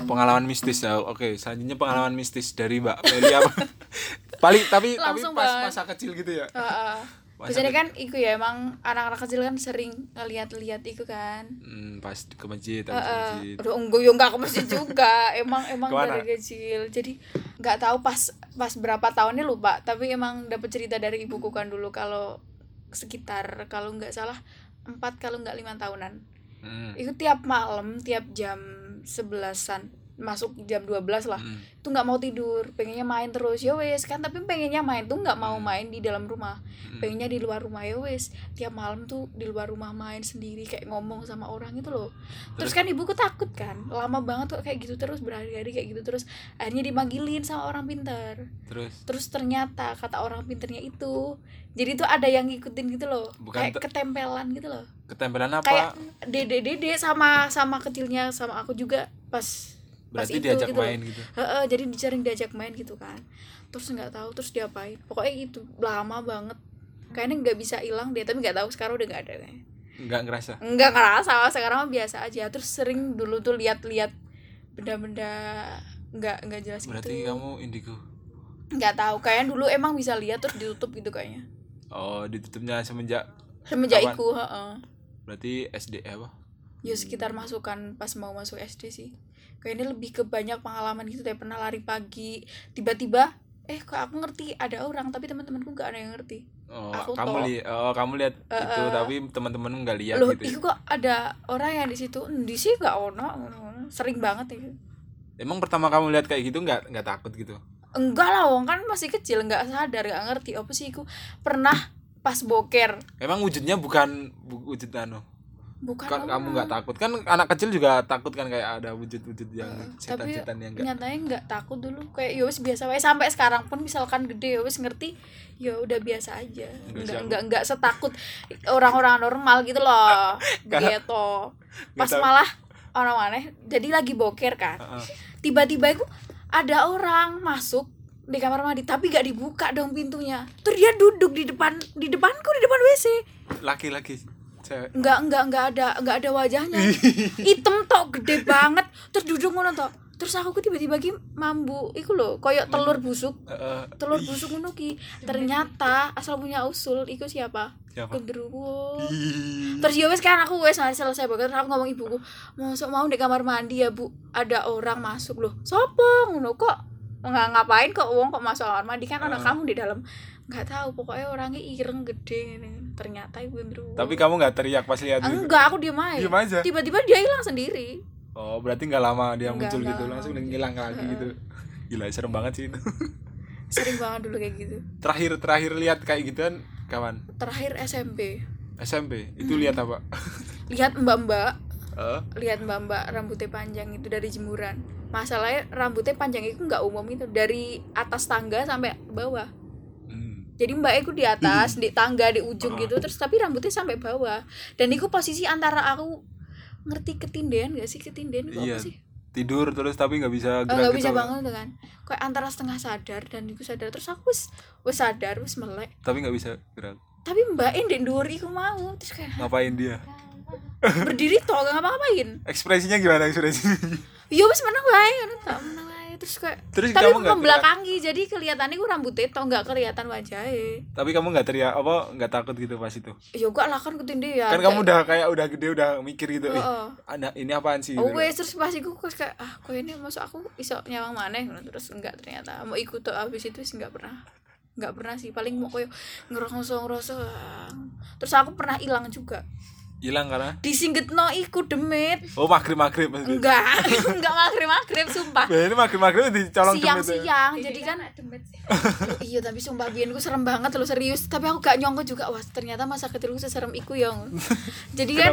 Pengalaman mistis ya oke selanjutnya pengalaman mistis dari mbak Meli apa paling tapi tapi Langsung pas banget. masa kecil gitu ya Biasanya ke- kan iku ya emang anak-anak kecil kan sering ngeliat-liat iku kan. Hmm, pas ke masjid Heeh. masjid Udah enggak yo enggak ke masjid juga. Emang emang Ke mana? dari kecil. Jadi nggak tahu pas pas berapa tahunnya lupa, tapi emang dapat cerita dari ibuku kan dulu kalau sekitar kalau nggak salah empat kalau nggak lima tahunan. Hmm, Itu tiap malam, tiap jam sebelasan masuk jam 12 lah. Hmm, itu nggak mau tidur pengennya main terus. Ya wes kan tapi pengennya main tuh nggak mau main di dalam rumah. Hmm. pengennya di luar rumah. Ya wes tiap malam tuh di luar rumah main sendiri kayak ngomong sama orang itu loh. Terus kan ibuku takut kan lama banget kok kayak gitu terus berhari-hari kayak gitu terus. Akhirnya dimanggilin sama orang pintar. Terus? Terus ternyata kata orang pintarnya itu jadi tuh ada yang ngikutin gitu loh. Bukan kayak te- ketempelan gitu loh. Ketempelan apa? Kayak dede dede sama sama kecilnya sama aku juga pas berarti itu diajak gitu. loh. main gitu. Heeh, jadi sering diajak main gitu kan. Terus nggak tahu terus diapain. Pokoknya itu lama banget. Kayaknya nggak bisa hilang deh tapi nggak tahu sekarang udah nggak ada kayaknya nggak ngerasa? Nggak ngerasa sekarang mah biasa aja. Terus sering dulu tuh lihat-lihat benda-benda nggak nggak jelas berarti gitu kamu indigo? Nggak tahu. Kayaknya dulu emang bisa lihat terus ditutup gitu kayaknya. Oh ditutupnya semenjak semenjak Kapan? iku berarti SD apa? Ya sekitar masukan pas mau masuk SD sih kayaknya lebih ke banyak pengalaman gitu deh. Pernah lari pagi tiba-tiba eh kok aku ngerti ada orang tapi teman-temanku nggak ada yang ngerti. Oh Aku kamu lihat oh kamu lihat Eh, itu tapi teman-teman nggak lihat loh gitu ya? itu kok ada orang yang di situ? Di sih nggak ono sering banget ya. Emang pertama kamu lihat kayak gitu nggak nggak takut gitu? Enggak lah wong kan masih kecil nggak sadar nggak ngerti. Apa sih aku pernah pas boker. Emang wujudnya bukan bu- wujud anu bukan Ka- orang. kamu nggak takut. Kan anak kecil juga takut kan kayak ada wujud-wujud yang tapi setan-setan yang nggak nyatanya nggak takut dulu. Kayak ya wis biasa wae. Sampai sekarang pun misalkan gede ya wis ngerti. Ya udah biasa aja. Nggak nggak nggak setakut. Orang-orang normal gitu loh. Gitu. pas tahu. malah orang aneh jadi lagi boker kan. Heeh. tiba-tiba itu ada orang masuk di kamar mandi tapi gak dibuka dong pintunya. Terus dia duduk di depan di depanku di depan WC laki-laki cewek. Nggak nggak nggak ada nggak ada wajahnya. Hitam tok gede banget. Terus duduk ngono tok terus aku ku tiba-tiba ki mambu iku lho koyok telur busuk. Heeh. telur busuk ngono ki. Ternyata asal punya usul iku siapa? Siapa? Genderuwo terus ya wes kan aku wes selesai banget terus aku ngomong ibuku masuk mau di kamar mandi ya bu? Ada orang masuk. Loh sopo? Ngono kok? Nggak ngapain kok uang kok masuk kamar mandi? Kan anak Ah. kamu di dalam nggak tahu pokoknya orangnya ireng gede ini. ternyata ibu genderuwo tapi kamu nggak teriak pas lihat gitu? Enggak aku diem aja. Diem aja? Tiba-tiba dia hilang sendiri. Oh berarti nggak lama dia Nggak, muncul nggak gitu lama. langsung ngilang lagi gitu. Gila serem banget sih itu. Sering banget dulu kayak gitu. Terakhir terakhir lihat kayak gituan kawan terakhir SMP SMP itu Hmm. lihat apa? Lihat mbak-mbak. Eh, lihat mbak-mbak rambutnya panjang itu dari jemuran. Masalahnya rambutnya panjang itu nggak umum itu dari atas tangga sampai bawah. Jadi mbak aku di atas di tangga di ujung gitu terus tapi rambutnya sampai bawah. Dan itu posisi antara aku ngerti ketindian gak sih? Ketindian Iya, apa sih? tidur terus tapi nggak bisa Oh, gerak nggak gitu bisa bangun tuh kan. Kayak antara setengah sadar dan aku sadar. Terus aku wis wis sadar wis melek. Tapi nggak bisa gerak. Tapi mbak ini dhuwur iku mau. Terus kayak ngapain dia? Berdiri toh gak ngapa-ngapain. Ekspresinya gimana ekspresinya? Ya wis menang wae ngono tak menang terus kayak terus tapi kamu nggak teriak membelakangi jadi kelihatannya gue rambutnya toh nggak kelihatan wajahnya. Tapi kamu nggak teriak apa nggak takut gitu pas itu? Ya gak lah kan ketindian kan kamu udah kayak udah gede udah mikir gitu Heeh. anak ini apaan sih? Oh gitu. wes terus pas iku kok kayak ah kok ini masuk aku iso nyawang ngono terus enggak ternyata. Mau ikut tuh abis itu sih enggak pernah. Enggak pernah sih paling mau koyo ngerosok ngerosok terus aku pernah hilang juga hilang karena? Disinggetno iku demit. Oh maghrib maghrib maksudnya enggak enggak maghrib maghrib sumpah. Nah, ini maghrib maghrib dicolong siang demit ya. siang jadi kan Loh, iya tapi sumpah biyen gue serem banget lo serius. Tapi aku gak nyongko juga. Wah ternyata masa kecilku seserem iku yang jadi kan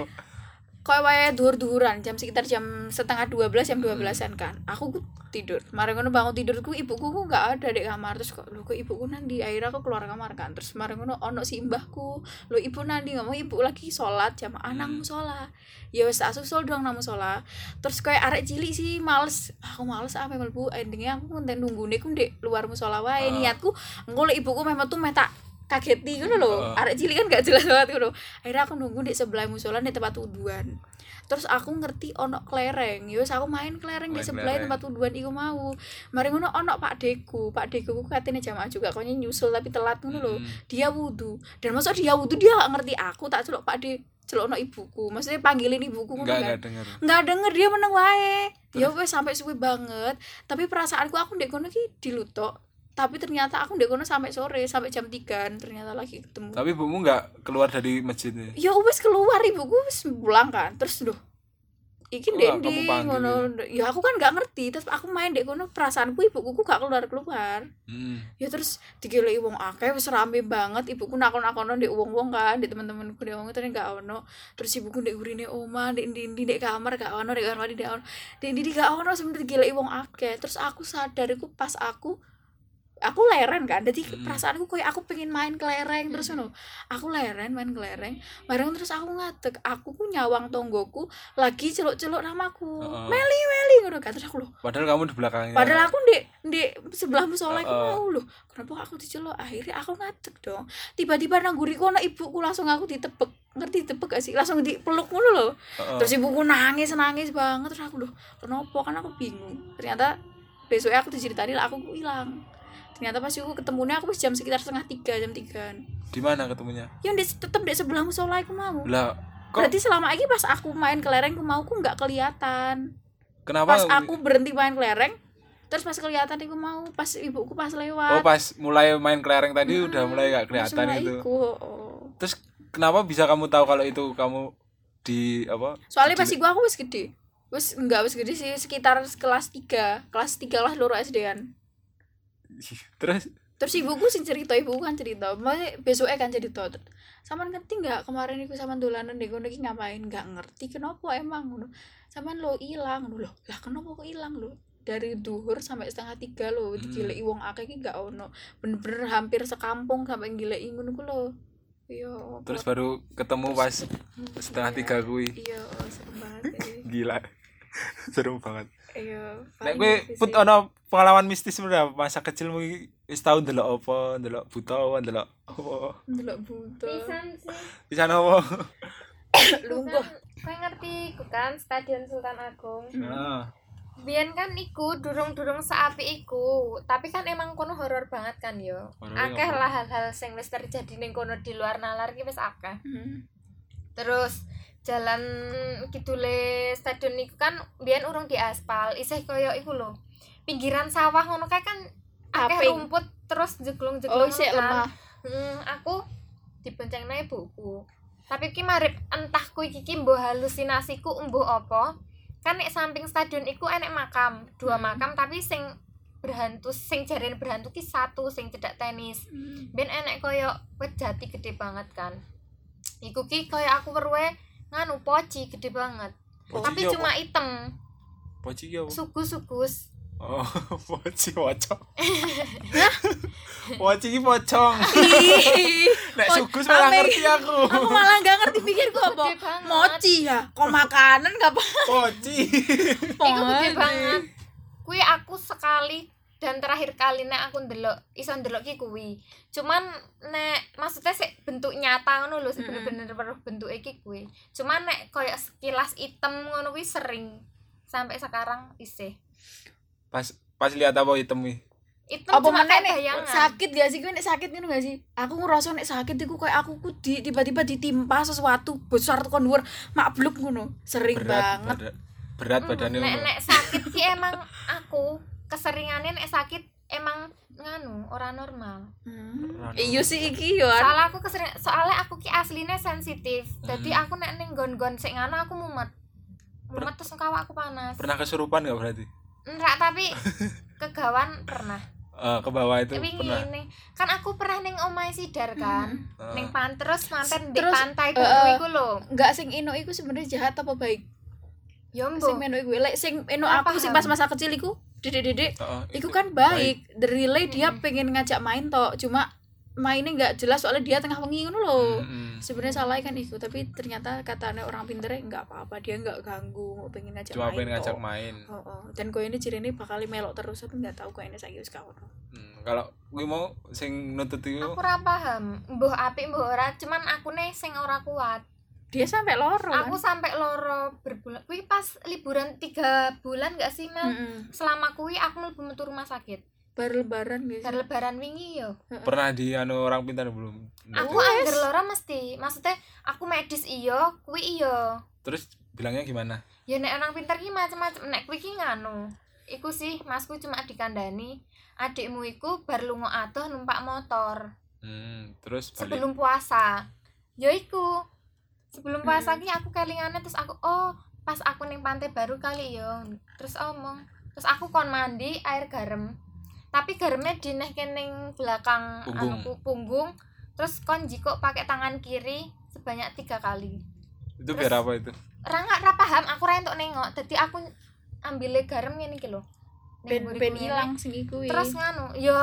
kayak wae duhur-duhuran jam sekitar jam setengah dua belas jam dua belasan kan. Aku ku tidur. Kemarin ngono bangun tidurku ibuku ku gak ada di kamar. Terus kok lu kok ibuku nanti akhirnya aku keluar kamar kan. Terus kemarin ngono ono si mbahku lo ibu nanti ngomong ibu lagi sholat. Jam anang sholat. Ya wes tak susul dong nang sholat. Terus kayak arek cilik sih males. Aku males apa mlebu? Endingnya aku nunggu nih di luar musola wae. Ah. niatku engko lek ibuku memang tuh meh tak kageti ngono lho. Ah. arek cilik kan gak jelas banget ngono. Akhirnya aku nunggu di sebelah musola di tempat wuduan terus aku ngerti ono kelereng ya wis aku main kelereng di Main sebelah kelereng. tempat wuduan iku mau. Mari ngono ono Pak Deku. Pak Deku ku katanya jamaah juga koknya nyusul tapi telat ngono lho. Hmm. dia wudhu dan masa dia wudhu dia gak ngerti aku tak celok Pak De celok ibuku. Maksudnya panggilin ibuku nggak kan? nggak denger. Nggak denger dia meneng wae. Ya wes sampai suwe banget. Tapi perasaanku aku ndek kono ki dilutok tapi ternyata aku ndek kono sampai sore sampai jam 3 ternyata lagi ketemu. Tapi ibumu nggak keluar dari masjidnya ya? Wes keluar ibuku wes pulang kan. Terus loh iki ndek ndi ngono? ya aku kan nggak ngerti terus aku main ndek kono perasaanku ibuku ku gak keluar keluar Hmm. ya terus dikilai wong akeh wis rame banget. Ibuku nakon-nakono ndek wong-wong kan ndek teman-temanku ndek wong terus gak ono. Terus ibuku ndek urine oma ndek ndi ndek kamar gak ono ndek kamar gak ono. Ndek ndi gak ono sebenernya dikilai wong akeh. Terus aku sadar iku pas aku aku leren kan jadi Hmm. perasaanku kayak aku pengen main kelereng terus ngono aku leren main kelereng bareng terus aku ngadeg aku ku nyawang tonggoku lagi celuk-celuk namaku Heeh. meli meli ngono kan terus aku loh padahal kamu di belakangnya Padahal aku di di sebelah musola aku Heeh. mau loh. Kenapa aku dicelok? Akhirnya aku ngadeg dong. Tiba-tiba nang guriku ana ibuku langsung aku ditepek. Ngerti ditepek gak sih? Langsung dipeluk ngono loh. Heeh. Terus ibuku nangis nangis banget terus aku loh. Kenapa? Kan aku bingung. Ternyata besoknya aku diceritain lah aku hilang. Ternyata pas aku ketemunya aku pas jam sekitar setengah tiga jam tiga. di mana ketemunya Yang di, tetep di sebelah musola aku mau. lah kok Berarti selama ini pas aku main kelereng aku mau aku nggak kelihatan. kenapa Pas aku berhenti main kelereng, terus pas kelihatan aku mau pas ibuku pas oh lewat. pas mulai main kelereng tadi udah mulai gak Langsung kelihatan itu iku, oh. terus kenapa bisa kamu tahu kalau itu kamu di apa Soalnya Di- pasti gua aku wis gede. Wis enggak wis gede sih sekitar kelas 3. Kelas 3 lah loro SD-an. terus Terus ibuku sing cerita, ibuku kan cerita. Maksudnya besoknya kan cerita. Saman ngerti nggak kemarin iku sama dolanan kono iki ngapain? Nggak ngerti kenapa emang ngono. Saman lo ilang ngono loh. Lah kenapa kok ilang lo? Dari duhur sampai setengah tiga lo Hmm. digilei wong akeh iki nggak ono. Bener-bener hampir sekampung sampai gilei ngono ku lo. Iya. terus baru ketemu pas setengah Iya. tiga kui Iya, serem banget. eh. gila seru banget Iya. nek kowe gitu put ono pengalaman mistis berapa masa kecilmu iki wis tau ndelok apa ndelok buta apa ndelok apa ndelok buta pisan sih bisa apa lungguh Kowe ngerti kan Stadion Sultan Agung. nah Biyen kan iku durung-durung seapi iku, tapi kan emang kono horor banget kan yo. Akeh lah hal-hal sing wis terjadi ning kono di luar nalar ki wis akeh. Hmm. Terus jalan kidule stadion iku kan biyen urung diaspal, isih koyo iku lho. Pinggiran sawah ngono kae kan akeh rumput terus jeglung-jeglung oh kan. lemah Hmm, aku dibonceng nae buku. Tapi ki marip entah kuwi iki mbuh halusinasiku mbuh apa. Kan nek samping stadion iku enek makam, dua Hmm. makam tapi sing berhantu sing jarene berhantu ki satu sing cedak tenis. Ben enek koyo wit jati gede banget kan. Iku ki koyo aku weruhe nganu poci gede banget. Poci tapi ki apa? cuma item, poci ki apa sugus-sugus. oh poci wacok Poci iki pocong. Nek sugus malah ngerti aku. aku malah nggak ngerti pikirku apa Gede banget. mochi ya kok makanan nggak apa Poci. Iku gede banget. Kuwi aku sekali dan terakhir kali nek aku ndelok iso ndelok ki kuwi. Cuman nek maksudnya sik bentuk nyata ngono lho, sik bener-bener weruh bentuk iki kuwi. Cuman nek koyo sekilas item ngono kuwi sering sampai sekarang isih. Pas pas lihat apa hitam nih. Item apa cuma mana kayak nih bayangan. sakit gak sih gue nek sakit ngono gak sih aku ngerasa nek sakit iku kayak aku ku di tiba-tiba ditimpa sesuatu besar tekan dhuwur makbluk ngono sering Berat banget. Berat Mm, badannya nek nek sakit ki emang aku keseringannya nek sakit emang nganu ora normal. Hmm. iya sih iki yo soalnya aku kesering soalnya aku ki aslinya sensitif jadi Hmm. aku nek ning gon-gon sik ngono aku mumet mumet terus kawak aku panas Pernah kesurupan nggak berarti? enggak tapi kegawan pernah Eh, ke bawah itu wingi pernah. kan aku pernah ning omahe sidar kan Eh, ning pan terus manten di pantai eh, baru eh. iku lho nggak sing eno iku sebenarnya jahat apa baik sing mbok eno iku lek sing eno aku sing pas masa kecil iku dedek-dedek eh, iku kan baik. the relay dia pengen ngajak main tok cuma mainnya nggak jelas soalnya dia tengah wengi ngono loh Mm-mm. sebenarnya salah kan itu tapi ternyata katanya orang pinternya nggak apa-apa dia nggak ganggu mau pengen ngajak Cuma main pengen ngajak main. oh, oh. dan kau ini ciri ini bakal melok terus tapi nggak tahu kau ini saya kawan Hmm, kalau gue mau sing nutut itu aku ora paham mbuh apik mbuh ora cuman aku nih sing ora kuat dia sampai loro aku kan? sampai loro berbulan. Kuwi pas liburan tiga bulan gak sih Mel? Mm-mm. selama kuwi aku mlebu metu rumah sakit. Baru lebaran guys bar lebaran wingi yo. Pernah di anu orang pintar belum? aku angger loro mesti. Maksudnya aku medis iyo kuwi iyo. Terus bilangnya gimana? ya nek orang pinter ki macam-macam nek kuwi ki nganu. Iku sih masku cuma dikandani. Adikmu iku bar lunga atuh numpak motor. Hmm, terus balik. sebelum puasa. Yo iku sebelum puasa Mm. ki aku kelingannya terus aku oh pas aku ning pantai baru kali yo terus omong terus aku kon mandi air garam tapi garamnya dinehke ning belakang Punggung. anuku punggung terus kon jiko pakai tangan kiri sebanyak tiga kali Itu biar apa itu? ra nggak ra paham aku ra entuk nengok jadi aku ambil garam ngene iki lho Ning ben ben hilang sing iku wih. terus nganu yo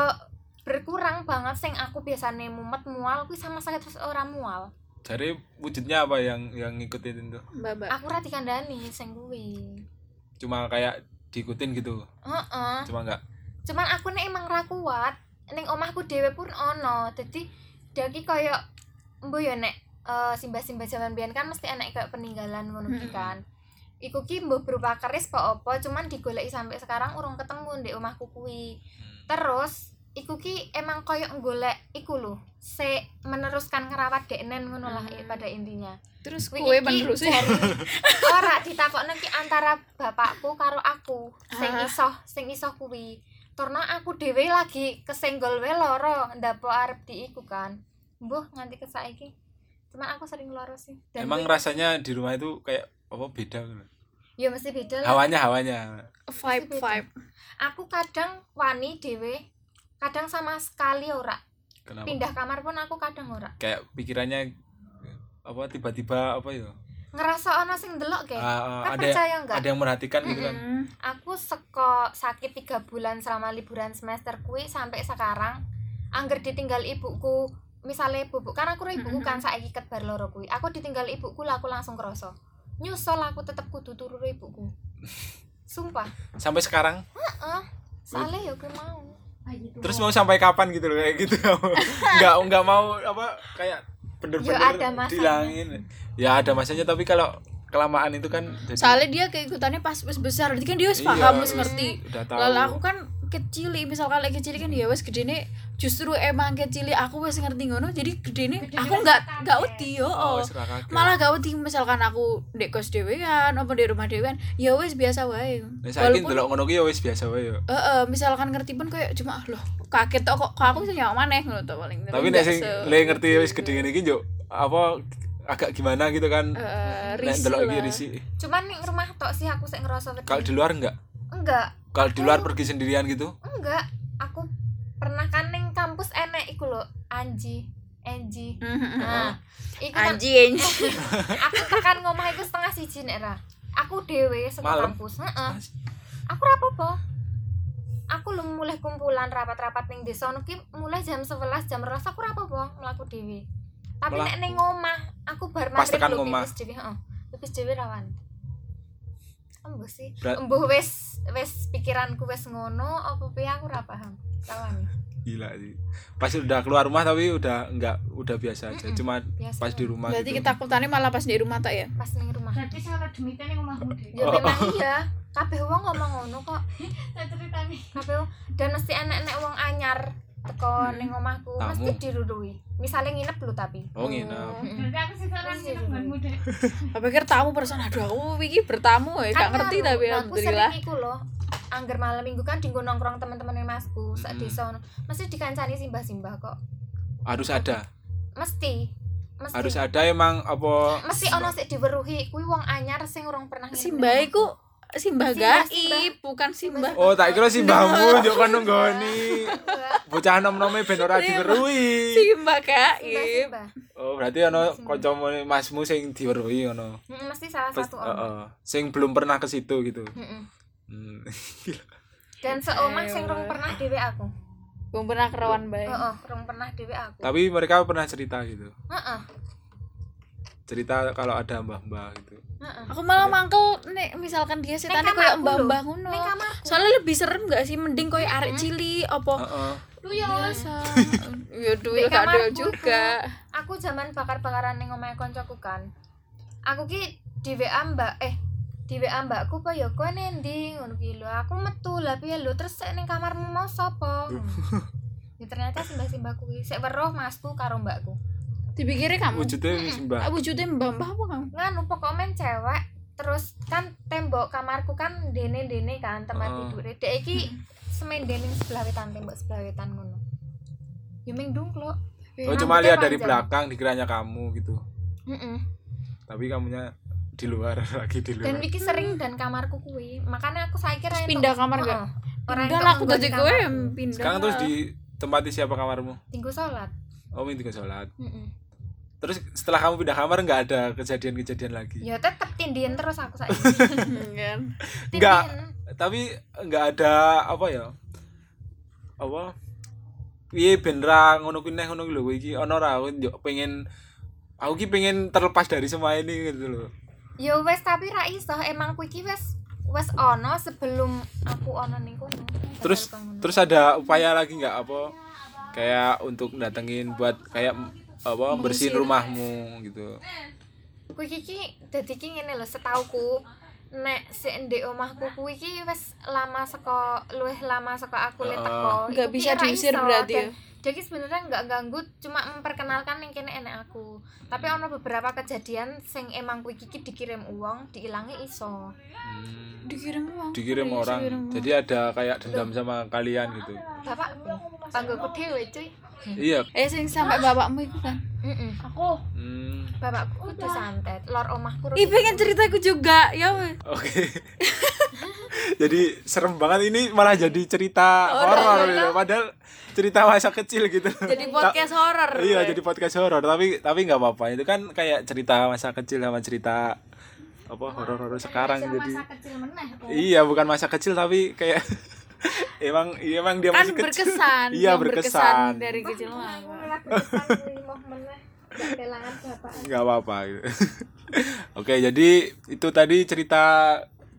berkurang banget sing aku biasanya mumet mual kuwi sama sakit terus ora mual Jadi wujudnya apa yang yang ngikutin itu? mbak mbak aku ra dikandani sing kuwi Cuma kayak diikutin gitu. heeh Cuma enggak. cuman aku nek emang ra kuat ning omahku dhewe pun ono dadi daki koyo mbo ya nek eh, simbah-simbah zaman biyen kan mesti enek kayak peninggalan ngono Mm-mm. kan iku ki mbuh berupa keris apa apa cuman digoleki sampai sekarang urung ketemu di omahku kuwi terus iku ki emang koyo golek iku lho se meneruskan ngerawat deknen ngono lah Hmm. pada intinya. Terus kue iki penerus ya? ora ditakokno ki antara bapakku karo aku sing Ah. iso sing iso kuwi. Karena aku dhewe lagi kesenggol wae loro ndapo arep diiku kan. Mbuh nganti ke saiki. Cuman aku sering loro sih. Dan Emang kuwi- rasanya di rumah itu kayak apa beda gitu? ya mesti beda lah. Hawanya hawanya. vibe vibe. Aku kadang wani dhewe kadang sama sekali ora. Kenapa? pindah kamar pun aku kadang ora. Kayak pikirannya apa tiba-tiba apa ya? ngerasa ono sing delok kayak Ah, kan ada percaya enggak ada yang merhatikan gitu kan. Aku seko sakit tiga bulan selama liburan semester kui sampai sekarang angger ditinggal ibuku misalnya bubuk kan aku ibuku kan saiki ket bar loro kui aku ditinggal ibuku lah aku langsung kroso nyusul aku tetep kudu turu ibuku. Sumpah. Sampai sekarang? Heeh. soalnya ya gue mau terus mau sampai kapan gitu loh kayak gitu. Nggak nggak mau apa kayak bener-bener Ya ada masanya. dilangin ya ada masanya tapi kalau kelamaan itu kan jadi soalnya dia keikutannya pas wis besar berarti kan dia wis Iya, paham wis ngerti. lalu aku kan kecil misalkan lagi kecil kan ya wis gede justru emang kecil aku wis ngerti ngono jadi gede Gedene aku nggak nggak wedi yo oh, oh. malah gak wedi misalkan aku di kos dewean apa di rumah dewean ya wis biasa wae. Walaupun delok ngono ki ya wis biasa wae ya. eh, eh, misalkan ngerti pun kayak cuma loh kaget kok kok aku sih nyawa maneh ngono tok paling Tapi nek nggak sing se- le ngerti wis gede ngene iki yo apa agak gimana gitu kan. eh, Nek risih delok iki cuman ning rumah tok sih aku sik ngerasa wedi Kalau di luar enggak? enggak Kalau di luar pergi sendirian gitu? enggak aku pernah kan ning kampus enek iku lho Anji Enji nah iku kan anjing aku tekan ngomah iku setengah siji nek ra. Aku dhewe saka Malam? kampus heeh. Aku ra apa-apa. Aku lu mulai kumpulan rapat-rapat ning desa ki mulai jam 11 jam 12 aku ora apa-apa mlaku dhewe. Tapi Melaku. nek ning omah aku bar maghrib omah. pipis dhewe heeh. Pipis dhewe rawan embuh sih. Berat- embuh wis wis pikiranku wis ngono apa piye? Aku ora paham. Rawan gila sih. Pas udah keluar rumah tapi udah enggak udah biasa aja. Mm-mm. cuma biasa pas di rumah berarti gitu. ketakutannya malah pas di rumah tak ya? Pas ning rumah. Berarti demite ning omahmu deh. ya Oh. memang iya. Kabeh wong ngomong ngono kok. Tak ceritani. kabeh dan mesti enek-enek wong anyar teko ning omahku mesti dirurui misalnya nginep lu tapi. Oh nginep. Mm-mm. Berarti aku sih deh. aku pikir tamu person aduh aku pikir bertamu ya gak Kan ngerti tapi Nah, aku alhamdulillah. sering iku loh angger malam minggu kan dinggo nongkrong teman-teman masku sak Mm-mm. desa mesti dikancani simbah-simbah kok. Harus ada. Mesti. Mesti. Harus ada emang apa mesti ono sik diweruhi kuwi wong anyar sing urung pernah nginep. Simbah iku simbah gaib bukan simbah oh tak kira si mbahmu njuk kono nggoni bocah nom-nome ben ora Iya, diweruhi simbah gaib simbah-simbah oh berarti ono kancamu masmu sing diweruhi ngono Mm, mesti salah satu heeh. omah sing belum pernah ke situ gitu. Mm-mm. Hmm. dan seomah sing rong pernah dhewe aku. Belum pernah kerawan baik heeh rong pernah dhewe aku. Tapi mereka pernah cerita gitu. Heeh cerita kalau ada mbah-mbah gitu. Heeh. Aku malah mangkel nek misalkan dia kayak kamarku mbah-mbah ngono. Soalnya lebih serem gak sih mending koyo arek cili apa? Heeh. ya duit Nek gak ada kamarku juga. aku zaman bakar-bakaran ning omahe koncoku kan. Aku ki di WA mbak eh di WA mbakku kok ya kowe nendi? Ngono ki. Lho aku metu. Lah piye? Lho terus sik ning kamarmu mau sapa ya ternyata simbah-simbahku ki. Sik weruh masku karo mbakku dipikirnya kamu? Wujudnya mbah. Ah, wujudnya mbah-mbah apa kamu? Nganu pokoknya cewek terus kan tembok kamarku kan dene-dene kan tempat Oh. tidur dek iki semen dene sebelah wetan tembok sebelah wetan ngono. Ya ming dungklok. Oh cuma lihat dari panjang. belakang dikiranya kamu gitu. Heeh. tapi kamunya di luar lagi di dan luar. Wiki sering dan kamarku kuwi. Makanya aku saya kira pindah kamar gak? Orang pindah lah aku jadi gue yang pindah sekarang terus di tempati siapa kamarmu? Tinggu sholat. Oh ini tinggal sholat. Heeh. Terus setelah kamu pindah kamar nggak ada kejadian-kejadian lagi? Ya tetep tindian terus aku saya kan? Nggak. tapi nggak ada apa ya? Apa? Iya ben ra ngono kuwi neh ngono kuwi lho iki ana ra? Aku pengen aku ki pengen terlepas dari semua ini gitu loh ya wes tapi ra iso. Emang kuwi ki wes wes ono sebelum aku ono ning kono. Terus terus ada upaya lagi nggak? Apa? Kayak untuk datengin buat kayak apa bersihin rumahmu gitu. Kuwi ki dadi ki ngene lho setauku nek sik ndek omahku kuwi ki wis lama saka luwih lama saka aku le teko. Nggak Iku ki bisa diusir berarti dan ya? Jadi sebenarnya nggak ganggu, cuma memperkenalkan yang kene enek aku. Tapi ono beberapa kejadian sing emang kuwi iki dikirim uang, diilangi iso. Hmm, dikirim uang dikirim Iya, orang dikirim uang. jadi ada kayak dendam sama kalian gitu Bapak tanggoku dhewe cuy. iya eh sing sampai bapakmu itu kan Heeh. Aku hmm, Bapakku kudu santet, lor omahku. ih pengen ceritaku juga ya oke jadi serem banget ini malah jadi cerita Horor, horor ya. gitu padahal cerita masa kecil gitu jadi podcast horor iya jadi podcast horor tapi tapi nggak apa-apa itu kan kayak cerita masa kecil sama cerita apa horor-horor sekarang Kecil jadi masa kecil meneh. oh. iya bukan masa kecil tapi kayak emang iya emang dia kan masih kecil berkesan iya berkesan dari kecil bapak. nggak apa-apa gitu. oke jadi itu tadi cerita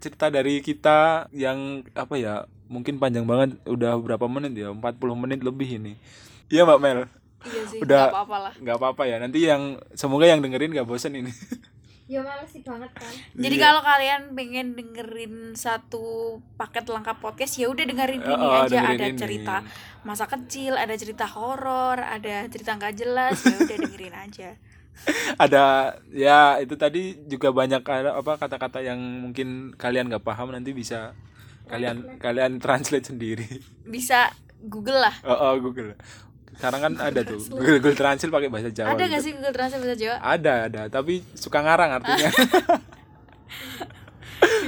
cerita dari kita yang apa ya mungkin panjang banget udah berapa menit ya 40 menit lebih ini iya mbak Mel iya sih Udah. nggak apa-apa lah nggak apa-apa ya nanti yang semoga yang dengerin nggak bosen ini Ya males sih banget kan. Jadi Iya. kalau kalian pengen dengerin satu paket lengkap podcast ya udah dengerin ini Oh, aja dengerin ada ini. cerita masa kecil, ada cerita horor, ada cerita nggak jelas ya udah dengerin aja. ada ya itu tadi juga banyak ada apa kata-kata yang mungkin kalian nggak paham nanti bisa kalian kalian translate sendiri Bisa Google lah. oh, oh Google sekarang kan ada tuh Google, Google Translate pakai bahasa Jawa ada gitu. nggak sih Google Translate bahasa Jawa? ada ada tapi suka ngarang artinya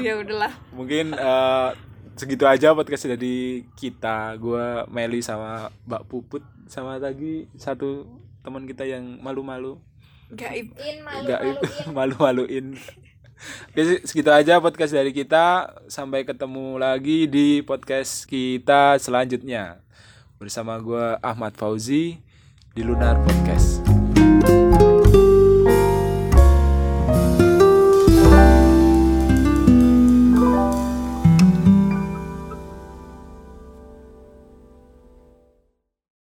ya udahlah. mungkin eh, segitu aja podcast dari kita gua Meli sama Mbak Puput sama lagi satu teman kita yang malu-malu Gaib. Malu-maluin. malu-maluin Oke, segitu aja podcast dari kita. Sampai ketemu lagi di podcast kita selanjutnya. Bersama gue Ahmad Fauzi di Lunar Podcast.